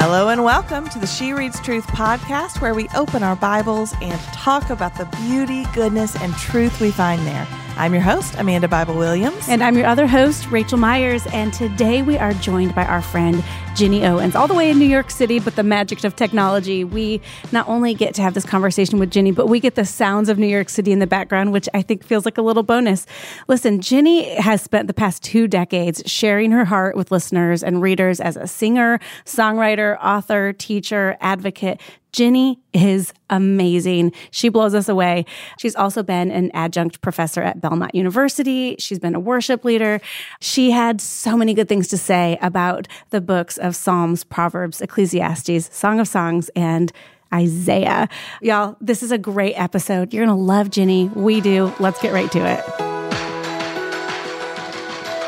Hello and welcome to the She Reads Truth podcast, where we open our Bibles and talk about the beauty, goodness, and truth we find there. I'm your host, Amanda Bible Williams. And I'm your other host, Rachel Myers. And today we are joined by our friend, Ginny Owens, all the way in New York City, but the magic of technology. We not only get to have this conversation with Ginny, but we get the sounds of New York City in the background, which I think feels like a little bonus. Listen, Ginny has spent the past two decades sharing her heart with listeners and readers as a singer, songwriter, author, teacher, advocate. Ginny is amazing. She blows us away. She's also been an adjunct professor at Belmont University. She's been a worship leader. She had so many good things to say about the books of Psalms, Proverbs, Ecclesiastes, Song of Songs, and Isaiah. Y'all, this is a great episode. You're going to love Ginny. We do. Let's get right to it.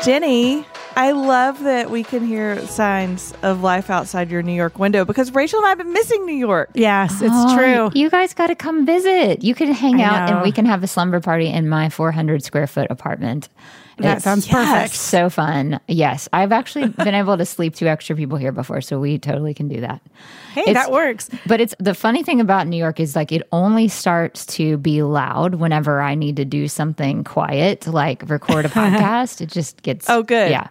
Ginny, I love that we can hear signs of life outside your New York window because Rachel and I have been missing New York. Yes, it's Oh, true. You guys got to come visit. You can hang I out know. and we can have a slumber party in my 400 square foot apartment. That It's sounds perfect. So fun. Yes. I've actually been able to sleep two extra people here before, so we totally can do that. Hey, It's- that works. But it's the funny thing about New York is like it only starts to be loud whenever I need to do something quiet, like record a podcast. it just gets Oh, good. Yeah.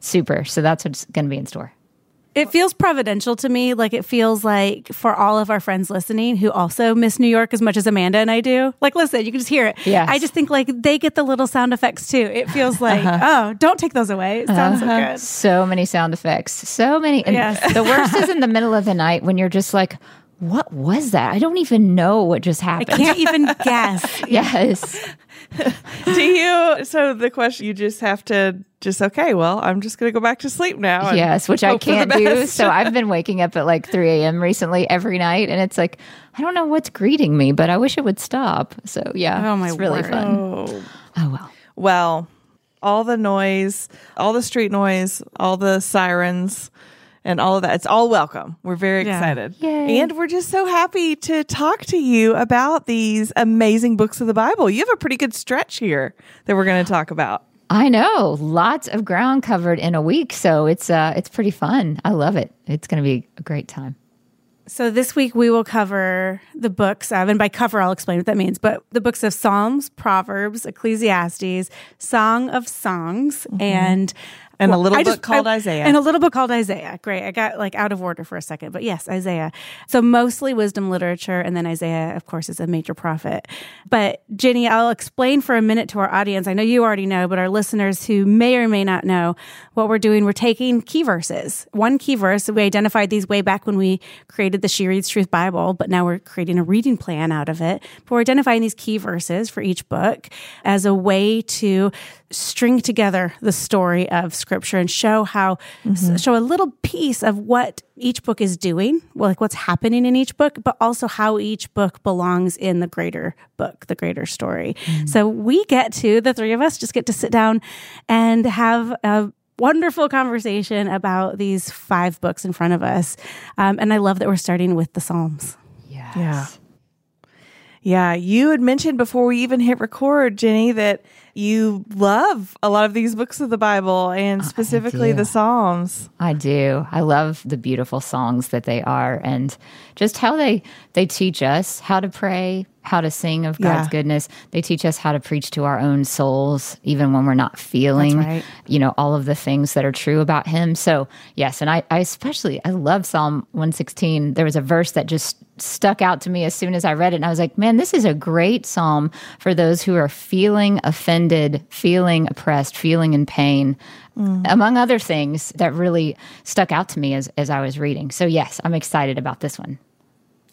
Super. So that's what's going to be in store. It feels providential to me. Like it feels like for all of our friends listening who also miss New York as much as Amanda and I do. Like, listen, you can just hear it. Yeah. I just think like they get the little sound effects too. It feels like, uh-huh. oh, don't take those away. It sounds so uh-huh. good. So many sound effects. So many. And Yes. the worst is in the middle of the night when you're just like, what was that? I don't even know what just happened. I can't even guess. yes. Do you? So the question you just have to just okay. Well, I'm just going to go back to sleep now. Yes, which I hope for the can't do. So I've been waking up at like 3 a.m. recently every night. And it's like, I don't know what's greeting me, but I wish it would stop. So yeah, Oh, my it's really word. fun. Oh. Oh, well. Well, all the noise, all the street noise, all the sirens, and all of that. It's all welcome. We're very Yeah. excited. Yay. And we're just so happy to talk to you about these amazing books of the Bible. You have a pretty good stretch here that we're going to talk about. I know lots of ground covered in a week. So it's, uh, it's pretty fun. I love it. It's going to be a great time. So this week we will cover the books of, and by cover I'll explain what that means, but the books of Psalms, Proverbs, Ecclesiastes, Song of Songs, and And a little I book called Isaiah. And a little book called Isaiah. Great. I got like out of order for a second, but yes, Isaiah. So mostly wisdom literature, and then Isaiah, of course, is a major prophet. But Ginny, I'll explain for a minute to our audience. I know you already know, but our listeners who may or may not know what we're doing, we're taking key verses. One key verse, we identified these way back when we created the She Reads Truth Bible, but now we're creating a reading plan out of it. But we're identifying these key verses for each book as a way to string together the story of scripture and show how show a little piece of what each book is doing like what's happening in each book but also how each book belongs in the greater book the greater story. So we get to the three of us just get to sit down and have a wonderful conversation about these five books in front of us. Um, and i love that we're starting with the psalms. Yes. Yeah. Yeah, you had mentioned before we even hit record, Ginny, that you love a lot of these books of the Bible and oh, specifically the Psalms. I do. I love the beautiful songs that they are and just how they they teach us how to pray, how to sing of God's Yeah. goodness. They teach us how to preach to our own souls even when we're not feeling right. you know all of the things that are true about him. So, yes, and I I especially I love Psalm 116. There was a verse that just stuck out to me as soon as I read it and I was like, "Man, this is a great psalm for those who are feeling offended, feeling oppressed, feeling in pain." Mm. among other things that really stuck out to me as, as I was reading. So, yes, I'm excited about this one.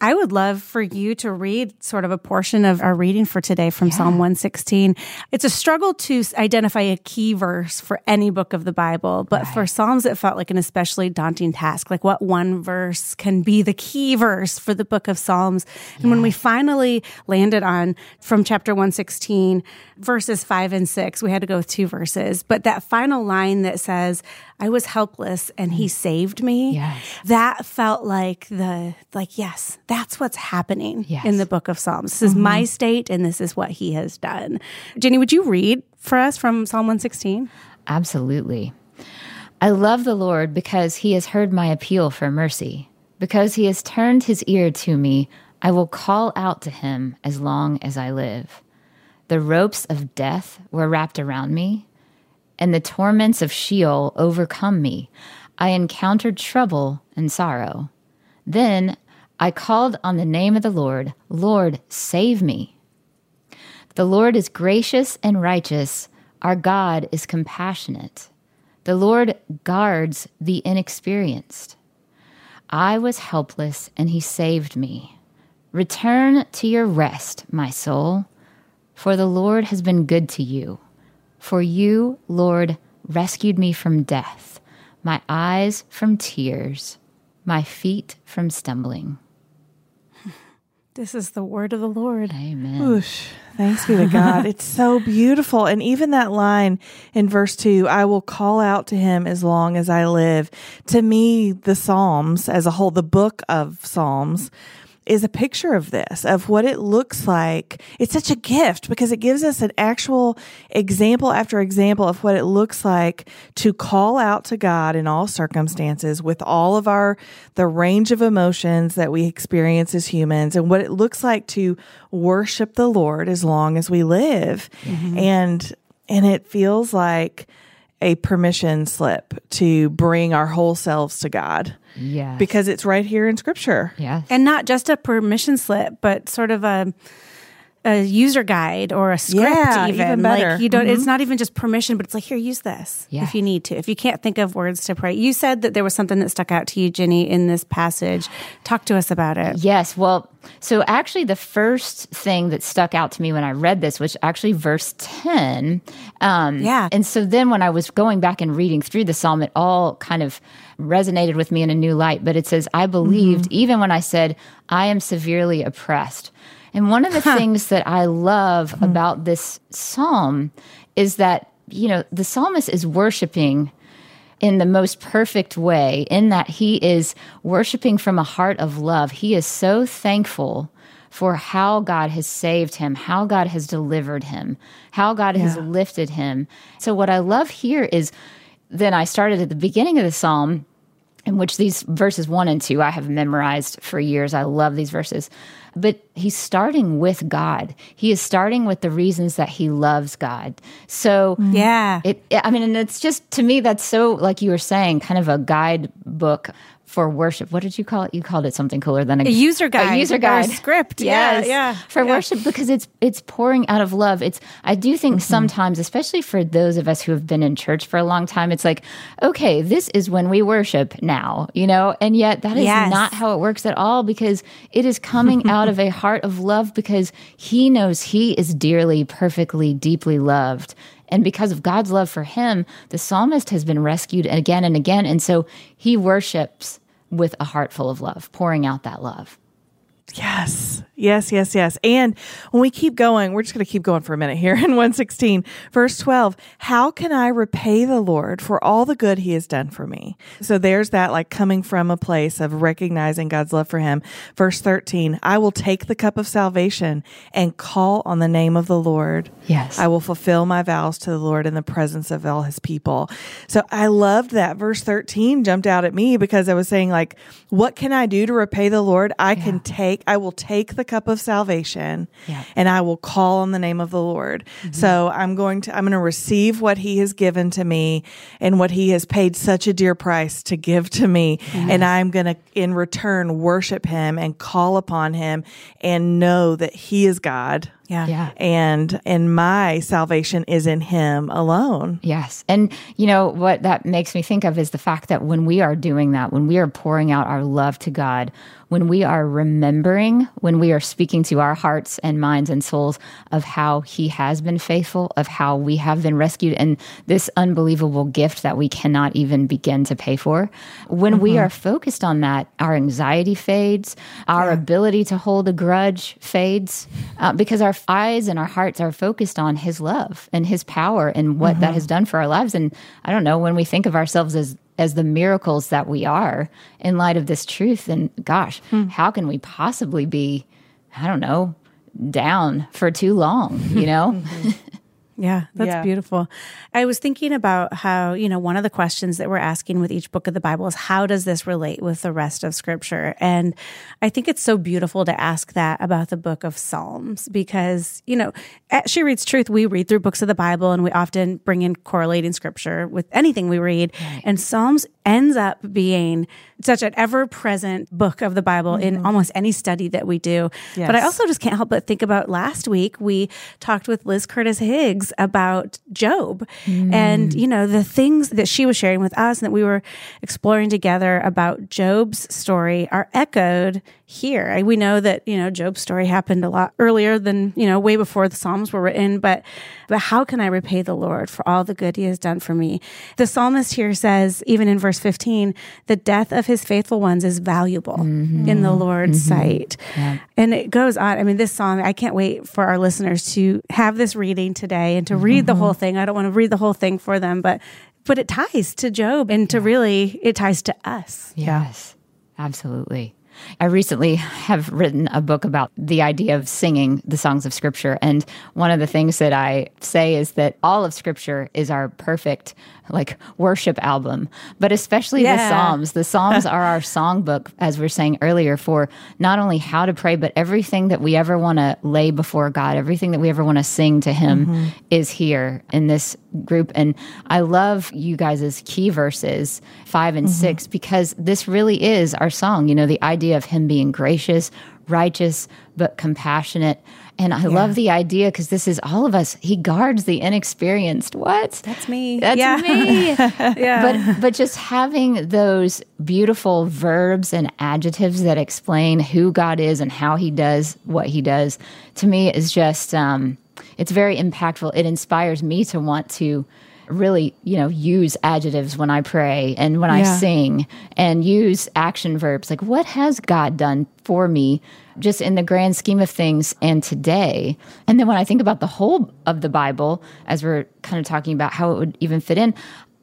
I would love for you to read sort of a portion of our reading for today from Psalm 116. It's a struggle to identify a key verse for any book of the Bible, but for Psalms, it felt like an especially daunting task. Like, what one verse can be the key verse for the book of Psalms? And when we finally landed on from chapter 116, verses five and six, we had to go with two verses. But that final line that says, I was helpless and he mm. saved me. Yes. That felt like the, like, yes, that's what's happening Yes. in the book of Psalms. This is my mm-hmm. state and this is what he has done. Ginny, would you read for us from Psalm 116? Absolutely. I love the Lord because he has heard my appeal for mercy. Because he has turned his ear to me, I will call out to him as long as I live. The ropes of death were wrapped around me, and the torments of Sheol overcome me. I encountered trouble and sorrow. Then I called on the name of the Lord. Lord, save me. The Lord is gracious and righteous. Our God is compassionate. The Lord guards the inexperienced. I was helpless, and he saved me. Return to your rest, my soul, for the Lord has been good to you. For you, Lord, rescued me from death, my eyes from tears, my feet from stumbling. This is the word of the Lord. Amen. Whoosh. Thanks be to God. it's so beautiful. And even that line in verse 2 I will call out to him as long as I live. To me, the Psalms as a whole, the book of Psalms, is a picture of this, of what it looks like. It's such a gift because it gives us an actual example after example of what it looks like to call out to God in all circumstances with all of our, the range of emotions that we experience as humans and what it looks like to worship the Lord as long as we live. Mm-hmm. And, and it feels like, a permission slip to bring our whole selves to God Yes. because it's right here in scripture. yes. And not just a permission slip, but sort of a a user guide or a script Yeah, even. even better. Mm-hmm. Like you don't it's not even just permission, but it's like here, use this Yeah. if you need to. If you can't think of words to pray. You said that there was something that stuck out to you, Ginny, in this passage. Talk to us about it. Yes. Well, so actually, the first thing that stuck out to me when I read this was actually verse 10. Um, Yeah. And so then when I was going back and reading through the psalm, it all kind of resonated with me in a new light. But it says, I believed even when I said, I am severely oppressed. And one of the things that I love hmm. about this psalm is that, you know, the psalmist is worshiping in the most perfect way, in that he is worshiping from a heart of love. He is so thankful for how God has saved him, how God has delivered him, how God has lifted him. So, what I love here is then I started at the beginning of the psalm in which these verses one and two I have memorized for years. I love these verses. But he's starting with God. He is starting with the reasons that he loves God. So mm-hmm. Yeah. it I mean, and it's just to me that's so like you were saying, kind of a guidebook for worship. What did you call it? You called it something cooler than a, A user guide A user or a guide script. Yeah, Yes, yeah, for yeah. worship because it's it's pouring out of love. It's I do think Mm-hmm. sometimes, especially for those of us who have been in church for a long time, it's like, okay, this is when we worship now, you know, and yet that is Yes. not how it works at all because it is coming out of a heart of love because he knows he is dearly, perfectly, deeply loved. And because of God's love for him, the psalmist has been rescued again and again. And so he worships with a heart full of love, pouring out that love. Yes, yes, yes, yes. And when we keep going, we're just going to keep going for a minute here in 116, verse 12. How can I repay the Lord for all the good he has done for me? So there's that like coming from a place of recognizing God's love for him. Verse 13, I will take the cup of salvation and call on the name of the Lord. Yes. I will fulfill my vows to the Lord in the presence of all his people. So I loved that verse 13 jumped out at me because I was saying like, what can I do to repay the Lord? I can take, I will take the cup of salvation Yeah. and I will call on the name of the Lord. Mm-hmm. So I'm going to, I'm going to receive what he has given to me and what he has paid such a dear price to give to me. Mm-hmm. And I'm going to, in return, worship him and call upon him and know that he is God Yeah. Yeah. and and my salvation is in him alone Yes. And you know what that makes me think of is the fact that when we are doing that, when we are pouring out our love to God, when we are remembering, when we are speaking to our hearts and minds and souls of how He has been faithful, of how we have been rescued, and this unbelievable gift that we cannot even begin to pay for, when we are focused on that, our anxiety fades, our ability to hold a grudge fades, uh, because our eyes and our hearts are focused on His love and His power and what that mm-hmm. has done for our lives. And I don't know, when we think of ourselves as as the miracles that we are in light of this truth, then gosh, hmm. how can we possibly be, I don't know, down for too long, you know? Mm-hmm. Yeah, that's Yeah. beautiful. I was thinking about how, you know, one of the questions that we're asking with each book of the Bible is how does this relate with the rest of scripture? And I think it's so beautiful to ask that about the book of Psalms because, you know, She Reads Truth, we read through books of the Bible and we often bring in correlating scripture with anything we read. And Psalms ends up being such an ever present book of the Bible in mm-hmm. almost any study that we do. But I also just can't help but think about last week we talked with Liz Curtis Higgs about Job and mm. you know the things that she was sharing with us and that we were exploring together about Job's story are echoed here. We know that you know Job's story happened a lot earlier than you know way before the Psalms were written, but but how can I repay the Lord for all the good He has done for me? The psalmist here says, even in verse fifteen, the death of His faithful ones is valuable mm-hmm. in the Lord's mm-hmm. sight. And it goes on. I mean, this song, I can't wait for our listeners to have this reading today and to read the mm-hmm. whole thing. I don't want to read the whole thing for them, but but it ties to Job and to really it ties to us. Yes, absolutely. I recently have written a book about the idea of singing the songs of Scripture. And one of the things that I say is that all of Scripture is our perfect, like, worship album, but especially the Psalms. The Psalms are our songbook, as we are saying earlier, for not only how to pray, but everything that we ever want to lay before God, everything that we ever want to sing to Him mm-hmm. is here in this group. And I love you guys' key verses, five and six, because this really is our song. You know, the idea of Him being gracious, righteous, but compassionate. And I love the idea because this is all of us. He guards the inexperienced. What? That's me. That's Yeah. me. Yeah. But but just having those beautiful verbs and adjectives that explain who God is and how He does what He does to me is just um, it's very impactful. It inspires me to want to really you know use adjectives when I pray and when I sing and use action verbs like what has God done for me just in the grand scheme of things and today. And then when I think about the whole of the Bible, as we're kind of talking about how it would even fit in,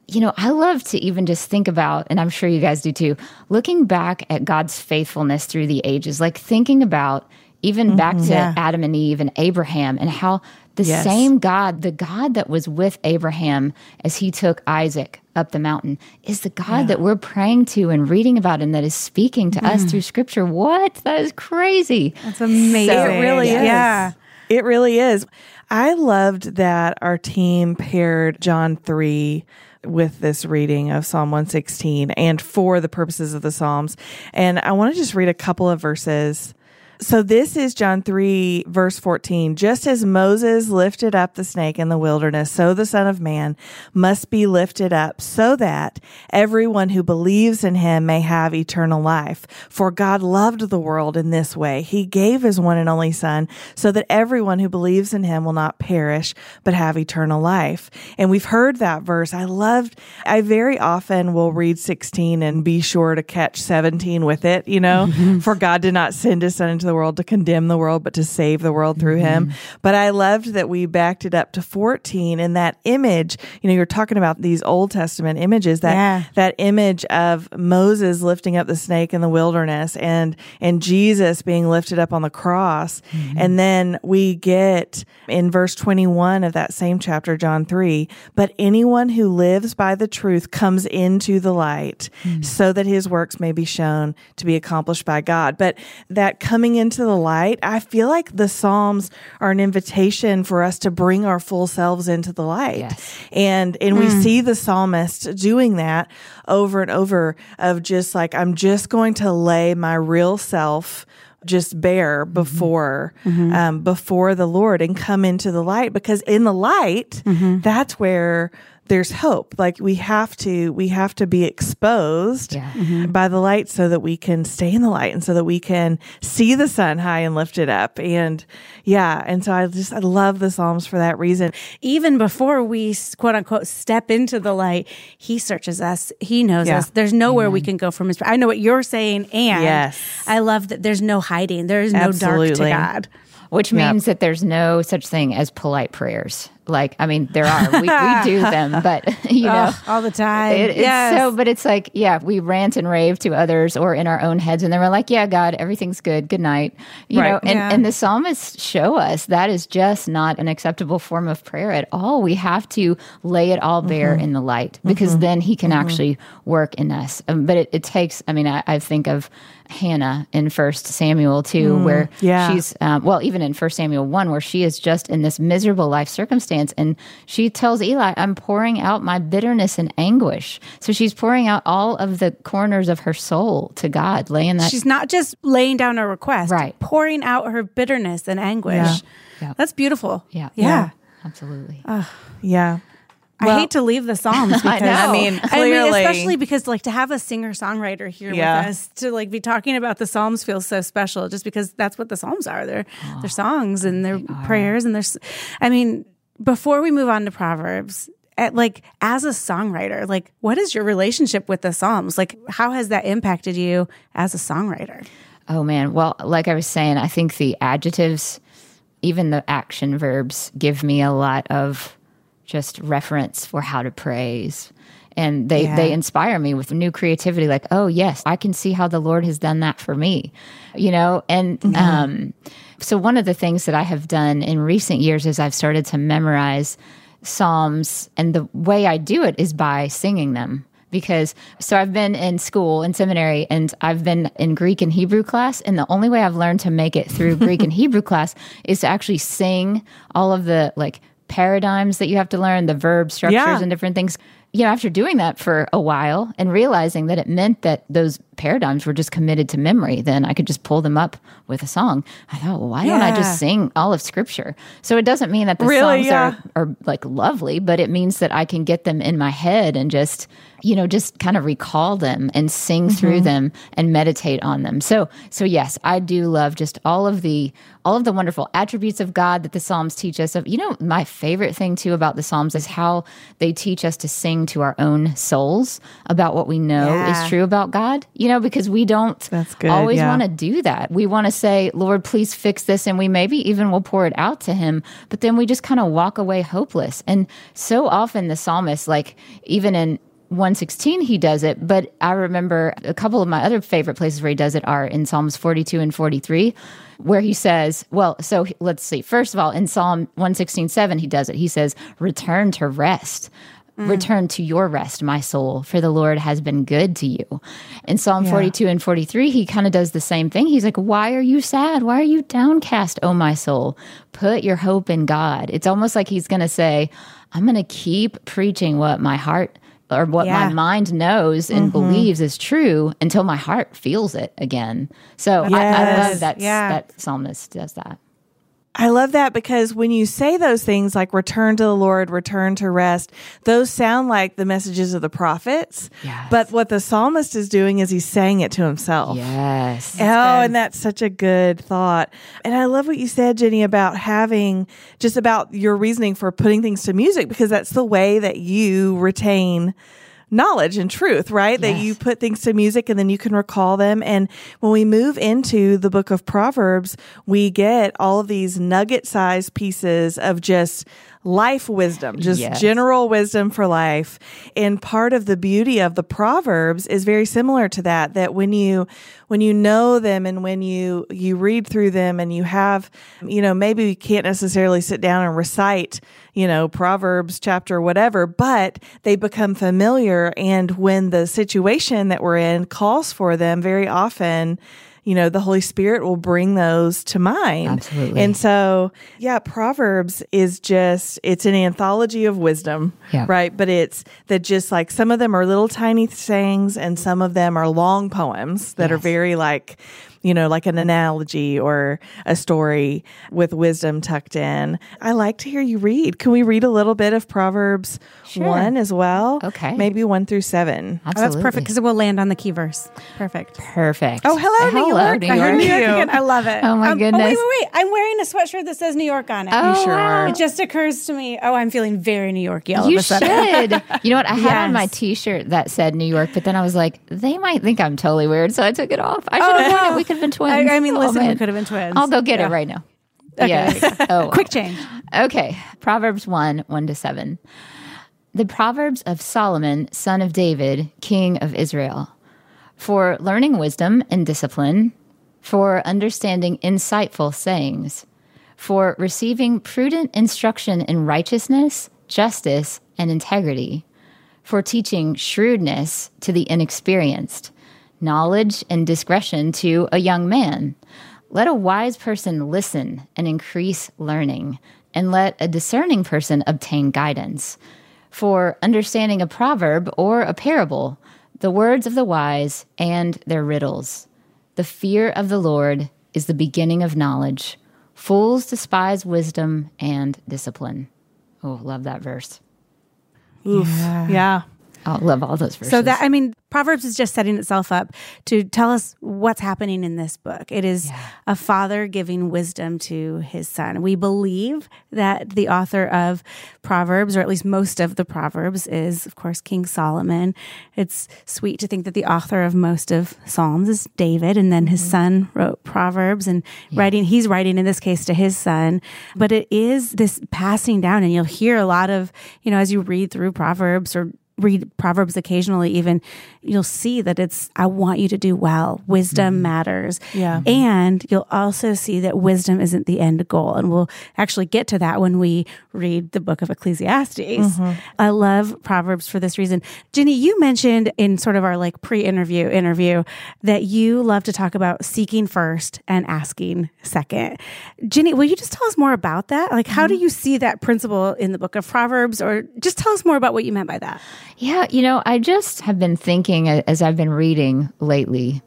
you know, I love to even just think about, and I'm sure you guys do too, looking back at God's faithfulness through the ages, like thinking about even mm-hmm. back to yeah. Adam and Eve and Abraham and how the Yes. same God, the God that was with Abraham as he took Isaac up the mountain, is the God that we're praying to and reading about and that is speaking to us mm-hmm. through scripture. What? That is crazy. That's amazing. So- It really is. Yeah. It really is. I loved that our team paired John 3 with this reading of Psalm 116 and for the purposes of the Psalms. And I want to just read a couple of verses. So this is John 3 verse 14. Just as Moses lifted up the snake in the wilderness, so the son of man must be lifted up so that everyone who believes in him may have eternal life. For God loved the world in this way. He gave his one and only son so that everyone who believes in him will not perish, but have eternal life. And we've heard that verse. I loved, I very often will read 16 and be sure to catch 17 with it, you know, for God did not send his son into the world to condemn the world, but to save the world through him. Mm-hmm. But I loved that we backed it up to 14 and that image, you know, you're talking about these Old Testament images, that, Yeah. that image of Moses lifting up the snake in the wilderness and, and Jesus being lifted up on the cross. Mm-hmm. And then we get in verse 21 of that same chapter, John 3, but anyone who lives by the truth comes into the light mm. so that his works may be shown to be accomplished by God. But that coming into the light, I feel like the Psalms are an invitation for us to bring our full selves into the light. Yes. And and we mm. see the psalmist doing that over and over of just like I'm just going to lay my real self just bare mm-hmm. before mm-hmm. um, before the Lord and come into the light because in the light mm-hmm. that's where there's hope like we have to we have to be exposed Yeah. Mm-hmm. by the light so that we can stay in the light and so that we can see the sun high and lifted up and yeah and so I just I love the psalms for that reason even before we quote unquote step into the light, he searches us. He knows Yeah. us. There's nowhere we mm-hmm. can go from his. I know what you're saying, and Yes. I love that there's no hiding. There is no dark to God. Which means that there's no such thing as polite prayers. like I mean there are we, we do them, but you know Oh, all the time. it, it's yes. so, but it's like, yeah, we rant and rave to others or in our own heads, and then we're like, yeah, God, everything's good. Good night. You Right. know, and, Yeah. and the psalmists show us that is just not an acceptable form of prayer at all. We have to lay it all bare Mm-hmm. in the light because then He can actually work in us. Um, but it, it takes, I mean, I, I think of Hannah in First Samuel too, where Mm, yeah. she's um, well, even in First Samuel one, where she is just in this miserable life circumstance, and she tells Eli, "I'm pouring out my bitterness and anguish." So she's pouring out all of the corners of her soul to God, laying that. She's not just laying down a request, Right. Pouring out her bitterness and anguish. Yeah. Yeah. That's beautiful. yeah, yeah. absolutely. Yeah. I hate to leave the Psalms because know. I mean, clearly- especially because like to have a singer songwriter here Yeah. with us to like be talking about the Psalms feels so special. Just because that's what the Psalms are. They're Oh, they're songs and they're prayers and there's. I mean, before we move on to Proverbs. At, like as a songwriter, like what is your relationship with the Psalms? Like how has that impacted you as a songwriter? Oh man. Well, like I was saying, I think the adjectives, even the action verbs, give me a lot of just reference for how to praise. And they, Yeah. they inspire me with new creativity, like, oh, yes, I can see how the Lord has done that for me, you know? And um, so, one of the things that I have done in recent years is I've started to memorize Psalms, and the way I do it is by singing them because so I've been in school in seminary and I've been in Greek and Hebrew class and the only way I've learned to make it through Greek and Hebrew class is to actually sing all of the like paradigms that you have to learn the verb structures Yeah. and different things you know after doing that for a while and realizing that it meant that those paradigms were just committed to memory then I could just pull them up with a song I thought well why don't I just sing all of scripture so it doesn't mean that the Really? songs Yeah. are are like lovely, but it means that I can get them in my head and just, you know, just kind of recall them and sing mm-hmm. through them and meditate on them. So, so yes, I do love just all of the all of the wonderful attributes of God that the Psalms teach us of. You know, my favorite thing too about the Psalms is how they teach us to sing to our own souls about what we know Yeah. is true about God. You know, because we don't That's good, always yeah. want to do that. We want to say, Lord, please fix this. And we maybe even will pour it out to him, but then we just kind of walk away hopeless. And so often the psalmist, like even in 116, he does it. But I remember a couple of my other favorite places where he does it are in Psalms 42 and 43, where he says, well, so let's see. First of all, in Psalm 116, 7, he does it. He says, return to rest. Mm. Return to your rest, my soul, for the Lord has been good to you. In Psalm 42 and 43, he kind of does the same thing. He's like, Why are you sad? Why are you downcast, oh my soul? Put your hope in God. It's almost like he's going to say, I'm going to keep preaching what my heart or what Yeah. my mind knows and mm-hmm. believes is true until my heart feels it again. So I, I love that Yeah. that psalmist does that. I love that because when you say those things like return to the Lord, return to rest, those sound like the messages of the prophets. Yes. But what the psalmist is doing is he's saying it to himself. Yes. oh, and that's such a good thought. And I love what you said, Ginny, about having just about your reasoning for putting things to music because that's the way that you retain knowledge and truth, right? That you put things to music and then you can recall them. And when we move into the book of Proverbs, we get all of these nugget sized pieces of just life wisdom, just Yes. general wisdom for life. And part of the beauty of the Proverbs is very similar to that, that when you, when you know them and when you, you read through them and you have, you know, maybe you can't necessarily sit down and recite, you know, Proverbs chapter, whatever, but they become familiar. And when the situation that we're in calls for them very often, you know, the Holy Spirit will bring those to mind. Absolutely. And so, yeah, Proverbs is just, it's an anthology of wisdom, Yeah. right? But it's that just like some of them are little tiny sayings and some of them are long poems that are very like, you know, like an analogy or a story with wisdom tucked in. I like to hear you read. Can we read a little bit of Proverbs Sure. 1 as well? Okay. Maybe 1 through 7. Oh, that's perfect because it will land on the key verse. Perfect. Perfect. Oh, hello, New York. New I heard York. New York again. I love it. Oh, my Um, goodness. wait, wait, wait! I'm wearing a sweatshirt that says New York on it. Oh, sure wow. are. It just occurs to me. Oh, I'm feeling very New Yorky all You of a sudden. should. You know what? I had on my T-shirt that said New York, but then I was like, they might think I'm totally weird, so I took it off. I should have Oh, worn no. it. We could have been twins. I, I mean, Oh, listen, we man. could have been twins. I'll go get Yeah. it right now. yes. Oh, Quick change. Okay. Proverbs 1 1 to 7. The Proverbs of Solomon, son of David, king of Israel. For learning wisdom and discipline, for understanding insightful sayings, for receiving prudent instruction in righteousness, justice, and integrity, for teaching shrewdness to the inexperienced, knowledge and discretion to a young man. Let a wise person listen and increase learning, and let a discerning person obtain guidance. For understanding a proverb or a parable, the words of the wise and their riddles. The fear of the Lord is the beginning of knowledge. Fools despise wisdom and discipline. Oh, love that verse. Oof. Yeah. I love all those verses. So that I mean, Proverbs is just setting itself up to tell us what's happening in this book. It is a father giving wisdom to his son. We believe that the author of Proverbs, or at least most of the Proverbs, is of course King Solomon. It's sweet to think that the author of most of Psalms is David, and then his mm-hmm. son wrote Proverbs and writing. He's writing in this case to his son, but it is this passing down, and you'll hear a lot of you know as you read through Proverbs or read Proverbs occasionally, even you'll see that it's, I want you to do well. Wisdom mm-hmm. matters. Yeah. And you'll also see that wisdom isn't the end goal. And we'll actually get to that when we read the book of Ecclesiastes. Mm-hmm. I love Proverbs for this reason. Ginny, you mentioned in sort of our like pre interview interview that you love to talk about seeking first and asking second. Ginny, will you just tell us more about that? Like, how do mm-hmm. you see that principle in the book of Proverbs? Or just tell us more about what you meant by that. Yeah, you know, I just have been thinking as I've been reading lately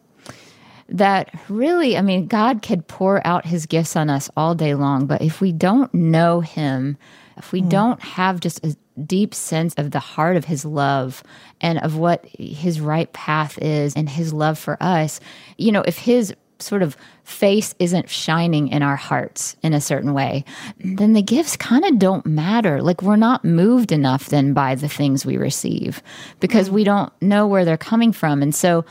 that really, I mean, God could pour out his gifts on us all day long, but if we don't know him, if we hmm. don't have just a deep sense of the heart of his love and of what his right path is and his love for us, you know, if his sort of face isn't shining in our hearts in a certain way, then the gifts kind of don't matter. Like we're not moved enough then by the things we receive because mm. we don't know where they're coming from. And so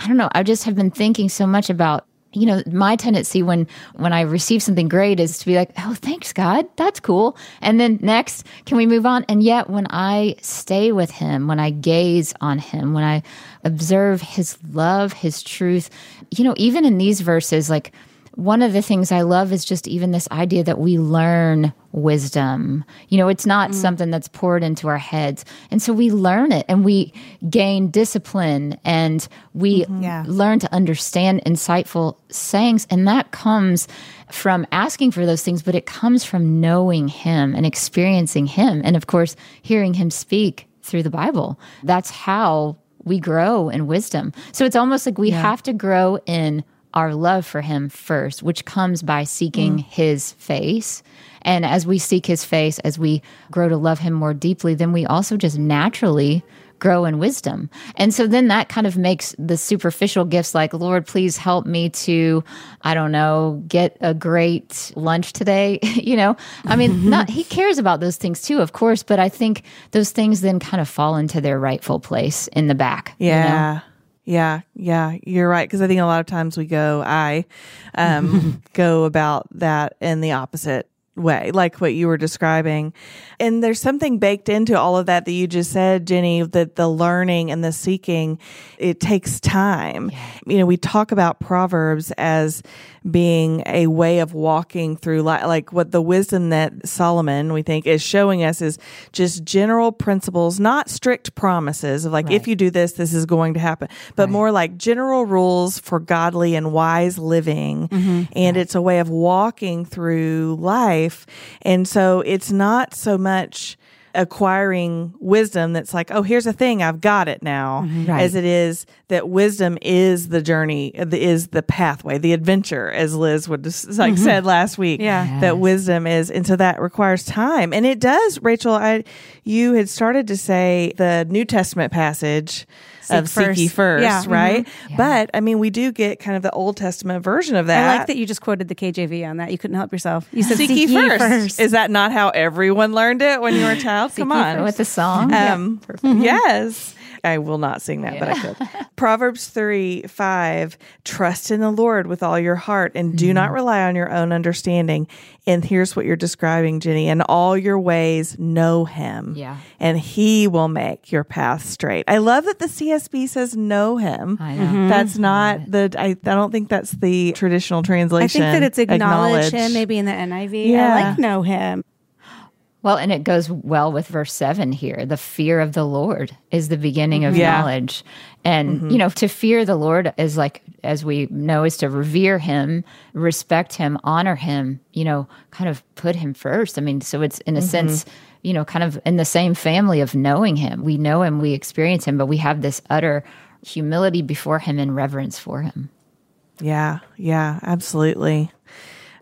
I don't know, I just have been thinking so much about you know my tendency when when i receive something great is to be like oh thanks god. That's cool. And then next can we move on? And yet when i stay with him when i gaze on him when i observe his love his truth you know even in these verses like one of the things I love is just even this idea that we learn wisdom. You know, it's not mm. something that's poured into our heads. And so we learn it and we gain discipline and we mm-hmm. Yeah. learn to understand insightful sayings. And that comes from asking for those things, but it comes from knowing Him and experiencing Him. And of course, hearing Him speak through the Bible. That's how we grow in wisdom. So it's almost like we have to grow in our love for him first, which comes by seeking mm. his face. And as we seek his face, as we grow to love him more deeply, then we also just naturally grow in wisdom. And so then that kind of makes the superficial gifts like, Lord, please help me to, I don't know, get a great lunch today. you know, I mean, not, he cares about those things too, of course, but I think those things then kind of fall into their rightful place in the back. you know? Yeah. Yeah, yeah, you're right. Because I think a lot of times we go, I um, go about that in the opposite way, like what you were describing. And there's something baked into all of that that you just said, Ginny, that the learning and the seeking, it takes time. You know, we talk about Proverbs as being a way of walking through life, like what the wisdom that Solomon, we think, is showing us is just general principles, not strict promises of like, if you do this, this is going to happen, but more like general rules for godly and wise living. Mm-hmm. And it's a way of walking through life. And so it's not so much acquiring wisdom that's like, oh, here's a thing, I've got it now, mm-hmm. Right. as it is that wisdom is the journey, is the pathway, the adventure, as Liz would like mm-hmm. said last week. Yeah. That wisdom is, and so that requires time. And it does, Rachel, I, you had started to say the New Testament passage of seek ye first. first, Yeah. Mhm. right? But I mean, we do get kind of the Old Testament version of that. I like that you just quoted the KJV on that. You couldn't help yourself. You said Seek ye first. Is that not how everyone learned it when you were a child? Come on. with the song. Um, yes. I will not sing that, but I could. Proverbs 3 5 Trust in the Lord with all your heart and do not mm-hmm. rely on your own understanding. And here's what you're describing, Ginny. In all your ways, know him. Yeah. And he will make your path straight. I love that the CSB says know him. I know. Mm-hmm. That's not the, I, I don't think that's the traditional translation. I think that it's acknowledge, him, maybe in the NIV. Yeah. I like know him. Well, and it goes well with verse seven here. The fear of the Lord is the beginning of mm-hmm. Yeah. knowledge. And, mm-hmm. you know, to fear the Lord is like, as we know, is to revere him, respect him, honor him, you know, kind of put him first. I mean, so it's in a mm-hmm. sense, you know, kind of in the same family of knowing him. We know him, we experience him, but we have this utter humility before him and reverence for him. Yeah, yeah, absolutely.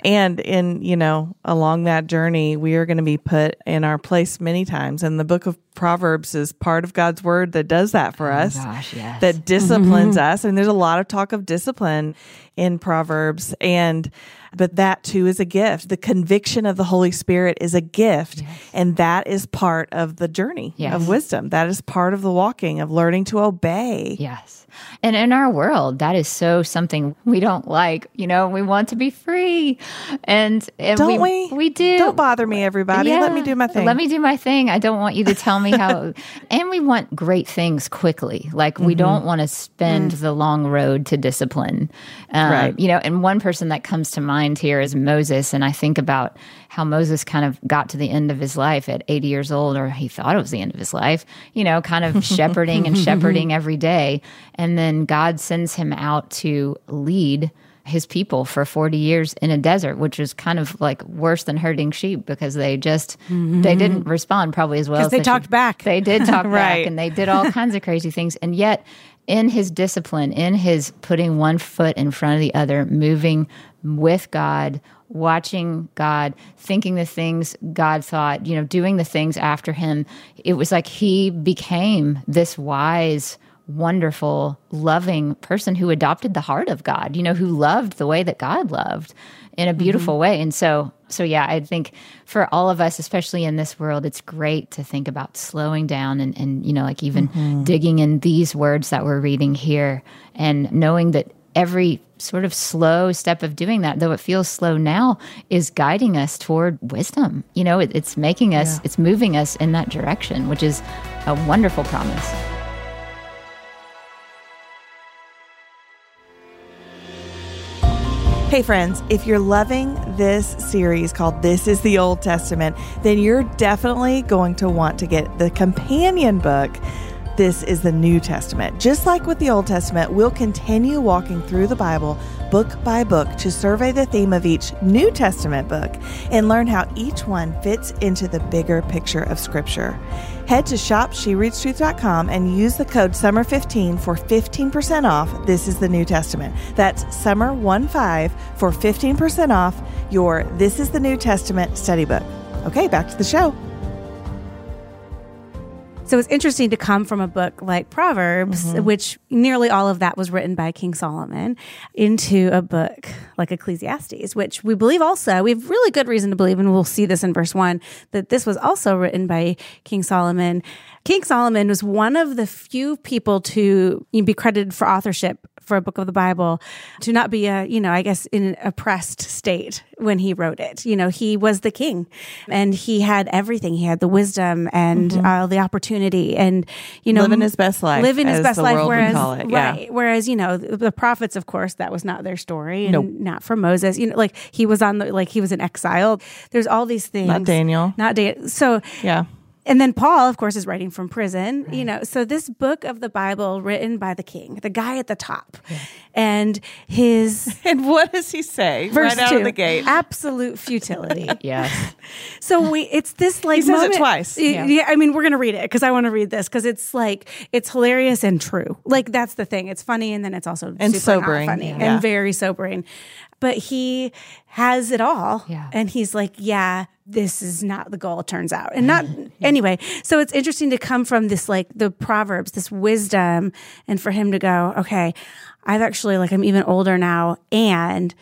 And in, you know, along that journey, we are going to be put in our place many times. And the book of Proverbs is part of God's word that does that for oh us. gosh, yes. That mm-hmm. disciplines us. And there's a lot of talk of discipline in Proverbs. And, but that too is a gift. The conviction of the Holy Spirit is a gift. And that is part of the journey Yes. of wisdom. That is part of the walking, of learning to obey. Yes. And in our world, that is so something we don't like. You know, we want to be free. And, and Don't we? We do. Don't bother me, everybody. Let me do my thing. Let me do my thing. I don't want you to tell me how. and we want great things quickly. Like we Mm-hmm. don't want to spend the long road to discipline. Um, Right. You know, and one person that comes to mind here is Moses. And I think about how Moses kind of got to the end of his life at 80 years old, or he thought it was the end of his life, you know, kind of shepherding and shepherding every day. And then God sends him out to lead his people for 40 years in a desert which is kind of like worse than herding sheep because they just they didn't respond probably as well as Mm-hmm. they should. talked back. they did talk Right. back and they did all kinds of crazy things and yet in his discipline in his putting one foot in front of the other moving with god watching god thinking the things god thought you know doing the things after him. It was like he became this wise wonderful, loving person who adopted the heart of God, you know, who loved the way that God loved in a mm-hmm. beautiful way. And so, so yeah, I think for all of us, especially in this world, it's great to think about slowing down and, and you know, like even mm-hmm. digging in these words that we're reading here and knowing that every sort of slow step of doing that, though it feels slow now, is guiding us toward wisdom. You know, it, it's making us, it's moving us in that direction, which is a wonderful promise. Hey, friends, if you're loving this series called This is the Old Testament, then you're definitely going to want to get the companion book. This is the New Testament. Just like with the Old Testament, we'll continue walking through the Bible book by book to survey the theme of each New Testament book and learn how each one fits into the bigger picture of Scripture. Head to shopshereadstruth.com and use the code SUMMER15 for 15% off. This is the New Testament. That's SUMMER15 for 15% off your This is the New Testament study book. Okay, back to the show. So it's interesting to come from a book like Proverbs, Mm-hmm. which nearly all of that was written by King Solomon, into a book like Ecclesiastes, which we believe also, we have really good reason to believe, and we'll see this in verse one, that this was also written by King Solomon. King Solomon was one of the few people to be credited for authorship for a book of the Bible to not be a, you know, I guess in an oppressed state when he wrote it. You know, he was the king and he had everything. He had the wisdom and uh, the opportunity and, you know, Mm-hmm. Living his best life, living his best life. Whereas, call it, yeah. right. Whereas, you know, the, the prophets, of course, that was not their story and Nope. not for Moses. You know, like he was on the, like he was in exile. There's all these things. Not Daniel. Not Daniel. So, Yeah. And then Paul, of course, is writing from prison, you know. So this book of the Bible written by the king, the guy at the top, and his And what does he say verse right out two, of the gate? absolute futility. Yes. so we, it's this like He says it twice. Y- Yeah. I mean, we're gonna read it because I want to read this because it's like it's hilarious and true. Like that's the thing. It's funny and then it's also And sobering. funny Yeah. and very sobering. But he has it all, Yeah. and he's like, yeah. This is not the goal, it turns out. And not, anyway. So it's interesting to come from this, like the Proverbs, this wisdom, and for him to go, okay, I've actually, like, I'm even older now, and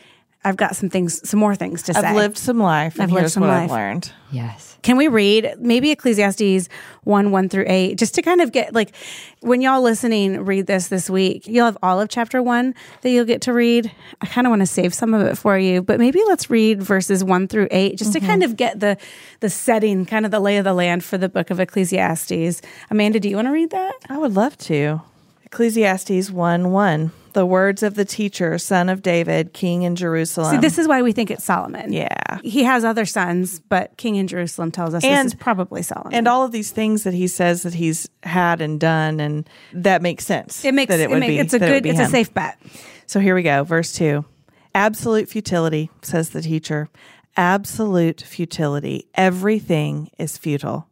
I've got some things, some more things to say. I've lived some life, and I've lived here's some what life. I've learned. Yes. Can we read maybe Ecclesiastes 1 1 through 8, just to kind of get like when y'all listening read this this week, you'll have all of chapter 1 that you'll get to read. I kind of want to save some of it for you, but maybe let's read verses 1 through 8 just to mm-hmm. kind of get the the setting, kind of the lay of the land for the book of Ecclesiastes. Amanda, do you want to read that? I would love to. Ecclesiastes 1 1. The words of the teacher, son of David, king in Jerusalem. See, this is why we think it's Solomon. yeah. He has other sons, but king in Jerusalem tells us And- this is probably Solomon. And all of these things that he says that he's had and done, and that makes sense. it makes it, it make, be. it's a it good be it's a safe bet. So here we go, verse 2. Absolute futility, says the teacher. Absolute futility. Everything is futile.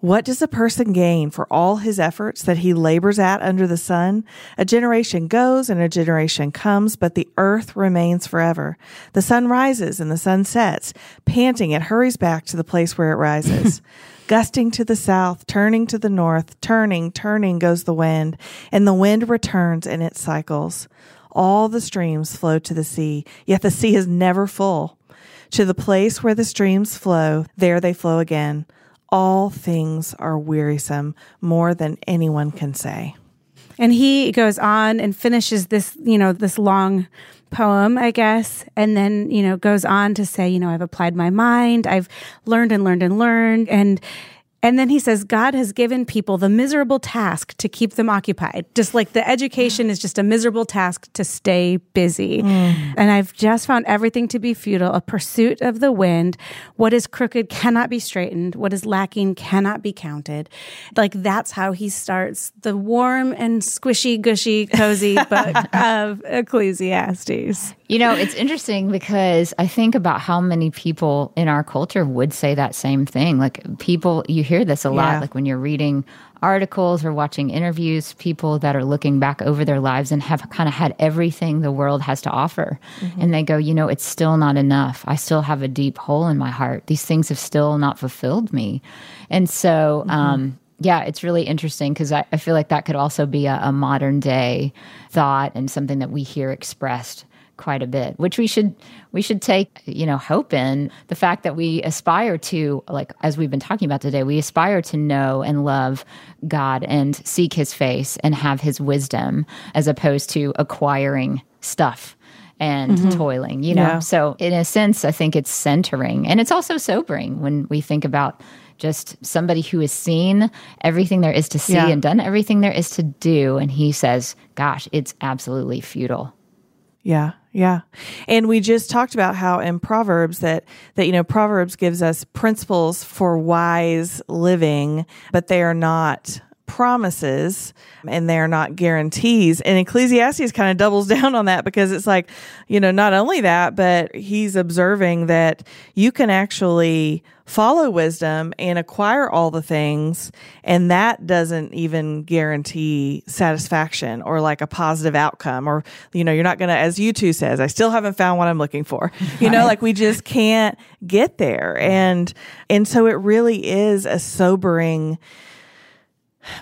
What does a person gain for all his efforts that he labors at under the sun? A generation goes and a generation comes, but the earth remains forever. The sun rises and the sun sets. Panting, it hurries back to the place where it rises. Gusting to the south, turning to the north, turning, turning goes the wind, and the wind returns in its cycles. All the streams flow to the sea, yet the sea is never full. To the place where the streams flow, there they flow again. All things are wearisome, more than anyone can say. And he goes on and finishes this, you know, this long poem, I guess, and then, you know, goes on to say, you know, I've applied my mind, I've learned and learned and learned. And and then he says, God has given people the miserable task to keep them occupied. Just like the education is just a miserable task to stay busy. Mm. And I've just found everything to be futile, a pursuit of the wind. What is crooked cannot be straightened. What is lacking cannot be counted. Like that's how he starts the warm and squishy, gushy, cozy book of Ecclesiastes. You know, it's interesting because I think about how many people in our culture would say that same thing. Like people, you hear this a lot, Yeah. like when you're reading articles or watching interviews, people that are looking back over their lives and have kind of had everything the world has to offer. And they go, you know, it's still not enough. I still have a deep hole in my heart. These things have still not fulfilled me. And so, um, yeah, it's really interesting because I, I feel like that could also be a, a modern day thought and something that we hear expressed quite a bit which we should we should take you know hope in. The fact that we aspire to like as we've been talking about today we aspire to know and love god and seek his face and have his wisdom as opposed to acquiring stuff and mm-hmm. toiling you know? Yeah. so in a sense i think it's centering. And it's also sobering when we think about just somebody who has seen everything there is to see Yeah. and done everything there is to do. And he says gosh it's absolutely futile. Yeah, yeah. And we just talked about how in Proverbs that that you know Proverbs gives us principles for wise living, but they are not promises and they're not guarantees. And Ecclesiastes kind of doubles down on that because it's like, you know, not only that, but he's observing that you can actually follow wisdom and acquire all the things and that doesn't even guarantee satisfaction or like a positive outcome or you know you're not going to as U2 says i still haven't found what i'm looking for. You know like we just can't get there. And and so it really is a sobering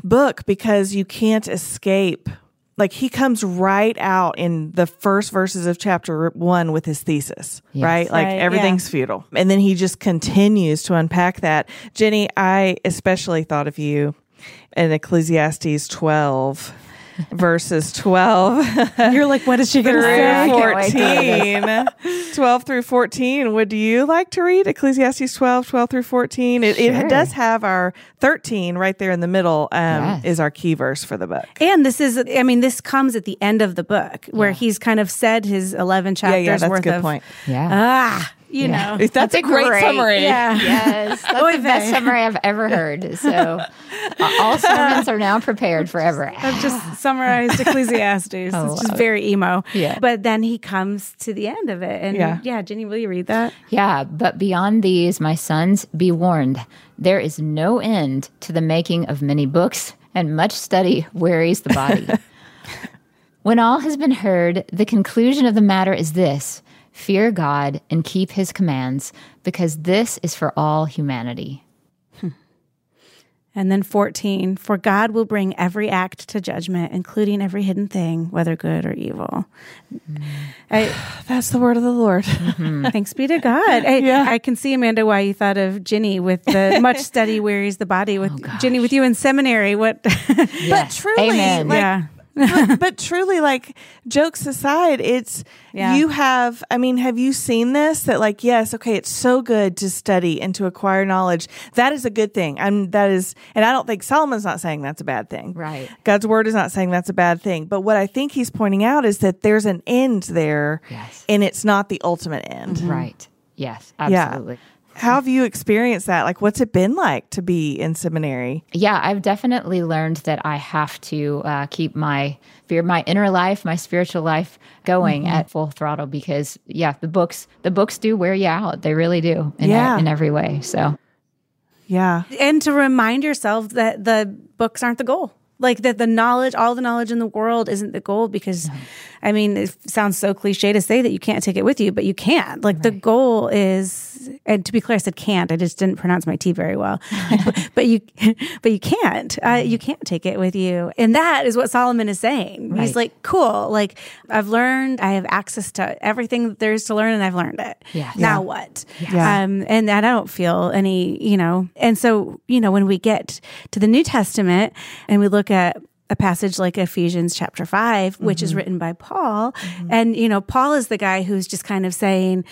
book because you can't escape like he comes right out in the first verses of chapter one with his thesis, Yes. right? Like Right, everything's futile. And then he just continues to unpack that. Ginny, I especially thought of you in Ecclesiastes 12, verses 12 You're like, what is she going to through say? can't wait to read 14. 12 through 14. Would you like to read Ecclesiastes 12, 12 through 14? It, Sure. it does have our 13 right there in the middle, um, Yes. is our key verse for the book. And this is, I mean, this comes at the end of the book where he's kind of said his 11 chapters yeah, that's a worth good of, point. yeah ah, you know. That's, a great, summary. Yeah. Yes, that's Oy the best summary I've ever heard. So all sermons are now prepared forever. I've just summarized Ecclesiastes. it's Oh, just very emo. Yeah. But then he comes to the end of it. And Yeah. yeah, Ginny, will you read that? Yeah, but beyond these, my sons, be warned. There is no end to the making of many books, and much study wearies the body. when all has been heard, the conclusion of the matter is this Fear God and keep his commands, because this is for all humanity. And then 14, for God will bring every act to judgment, including every hidden thing, whether good or evil. I, That's the word of the Lord. Mm-hmm. thanks be to God. I, Yeah. I can see, Amanda, why you thought of Ginny with the much study wearies the body with oh, Ginny with you in seminary. What? But truly, Amen. like, yeah. But, but truly, like jokes aside, it's Yeah. you have. I mean, have you seen this? That like, yes, okay, it's so good to study and to acquire knowledge. That is a good thing. And that is, and I don't think Solomon's not saying that's a bad thing. Right. God's word is not saying that's a bad thing. But what I think he's pointing out is that there's an end there, Yes. and it's not the ultimate end. Right. Yes, Yeah. Absolutely. How have you experienced that? Like, what's it been like to be in seminary? Yeah, I've definitely learned that I have to uh, keep my fear, my inner life, my spiritual life going at full throttle because, yeah, the books, the books do wear you out. They really do in, Yeah. in every way. So, Yeah. and to remind yourself that the books aren't the goal. Like that the knowledge, all the knowledge in the world isn't the goal because I mean, it sounds so cliche to say that you can't take it with you, but you can't. Like the goal is, and to be clear, I said can't. I just didn't pronounce my T very well. but, but you, but you can't. Uh, you can't take it with you, and that is what Solomon is saying. He's like, cool. Like I've learned, I have access to everything that there is to learn, and I've learned it. Yes. Now what? Yeah. Um, and I don't feel any, you know. And so, you know, when we get to the New Testament and we look at a passage like Ephesians chapter 5, which is mm-hmm. written by Paul, mm-hmm. and, you know, Paul is the guy who's just kind of saying,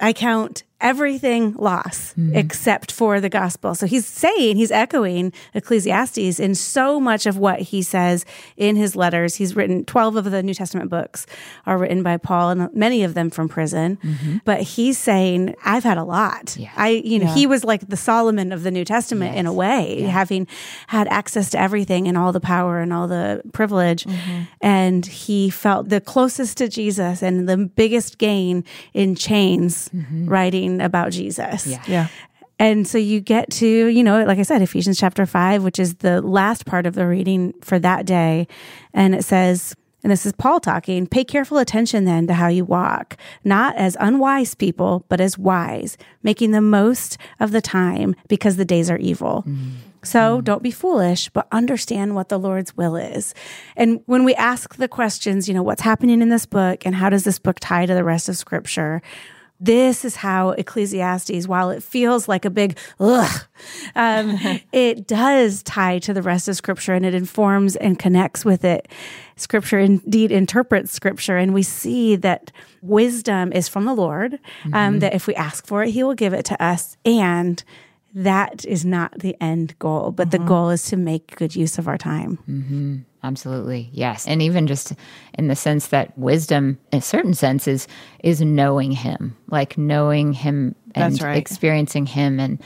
I count everything loss mm-hmm. except for the gospel. So he's saying, he's echoing Ecclesiastes in so much of what he says in his letters. He's written 12 of the New Testament books are written by Paul and many of them from prison. Mm-hmm. But he's saying, I've had a lot. Yes. I, you know, he was like the Solomon of the New Testament in a way, having had access to everything and all the power and all the privilege. Mm-hmm. And he felt the closest to Jesus and the biggest gain in chains writing about Jesus. Yeah. Yeah. And so you get to, you know, like I said, Ephesians chapter 5, which is the last part of the reading for that day. And it says, and this is Paul talking, pay careful attention then to how you walk, not as unwise people, but as wise, making the most of the time because the days are evil. Mm-hmm. So don't be foolish, but understand what the Lord's will is. And when we ask the questions, you know, what's happening in this book and how does this book tie to the rest of scripture? This is how Ecclesiastes, while it feels like a big ugh, um, it does tie to the rest of Scripture and it informs and connects with it. Scripture indeed interprets Scripture, and we see that wisdom is from the Lord. Um, that if we ask for it, He will give it to us, and that is not the end goal, but the mm-hmm. goal is to make good use of our time. Mm-hmm. Absolutely. Yes. And even just in the sense that wisdom, in a certain sense, is, is knowing him, like knowing him and right. experiencing him and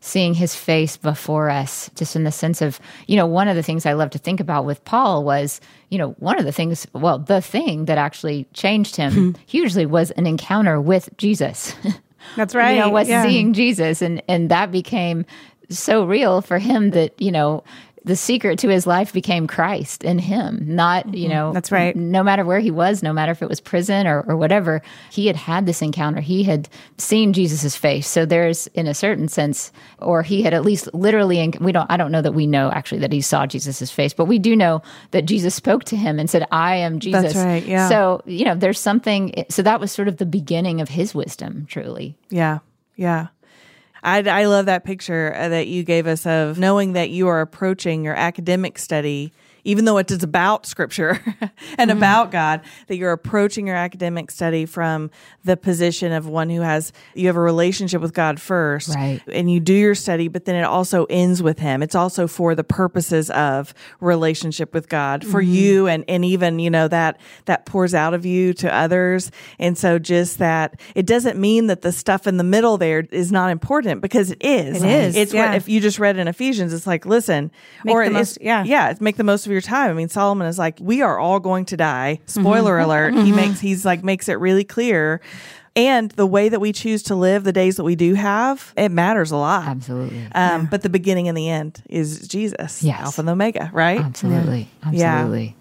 seeing his face before us, just in the sense of, you know, one of the things I love to think about with Paul was, you know, one of the things, well, the thing that actually changed him hmm. hugely was an encounter with Jesus. That's right. you know, was seeing Jesus, and and that became so real for him that you know the secret to his life became Christ in him. Not you mm-hmm. know That's right. No matter where he was, no matter if it was prison or or whatever, he had had this encounter. He had seen Jesus's face. So there's in a certain sense, or he had at least literally. We don't. I don't know that we know actually that he saw Jesus's face, but we do know that Jesus spoke to him and said, "I am Jesus." That's right, yeah. So you know, there's something. So that was sort of the beginning of his wisdom, truly. Yeah. Yeah. I, I love that picture uh, that you gave us of knowing that you are approaching your academic study, even though it is about scripture and mm-hmm. about God, that you're approaching your academic study from the position of one who has, you have a relationship with God first. Right. And you do your study, but then it also ends with Him. It's also for the purposes of relationship with God for mm-hmm. you and, and even, you know, that, that pours out of you to others. And so just that it doesn't mean that the stuff in the middle there is not important because it is. It is, It's yeah. what, if you just read in Ephesians, it's like, listen, Make or the most- yeah. yeah, make the most of your time. I mean, Solomon is like, we are all going to die. Mm-hmm. Spoiler alert. He makes, he's like, makes it really clear. And the way that we choose to live the days that we do have, it matters a lot. Absolutely. Um, But the beginning and the end is Jesus, Yes. Alpha and Omega, right? Absolutely. Yeah. Absolutely.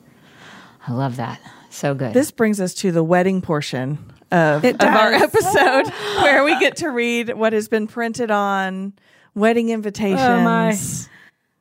I love that. so good. This brings us to the wedding portion of, of our episode where we get to read what has been printed on wedding invitations Oh, my.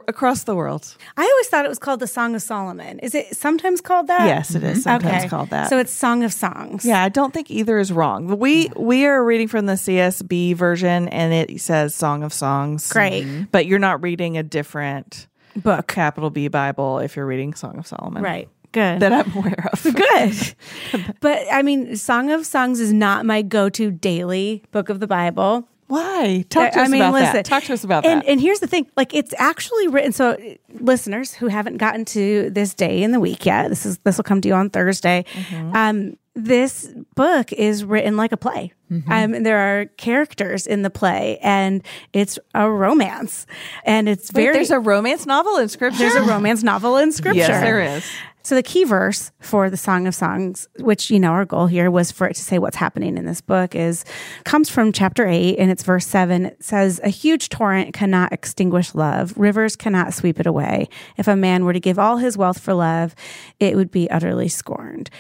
Across the world. I always thought it was called the Song of Solomon. Is it sometimes called that? Yes, it is sometimes called that. So it's Song of Songs. yeah, I don't think either is wrong. We we are reading from the CSB version and it says Song of Songs. Great. Mm-hmm. But you're not reading a different Book. capital B Bible if you're reading Song of Solomon. Right. Good. That I'm aware of. Good. but I mean, Song of Songs is not my go to daily book of the Bible. Why? Talk to us about that. Talk to us about and, that. And here's the thing: like, it's actually written. So, listeners who haven't gotten to this day in the week yet, this is this will come to you on Thursday. Mm-hmm. Um, this book is written like a play. Mm-hmm. Um, and there are characters in the play, and it's a romance, and it's Wait, very. there's a romance novel in scripture. there's a romance novel in scripture. Yes, there is. So the key verse for the Song of Songs, which you know our goal here was for it to say what's happening in this book, is comes from chapter eight and it's verse seven. It says, "A huge torrent cannot extinguish love; rivers cannot sweep it away. If a man were to give all his wealth for love, it would be utterly scorned."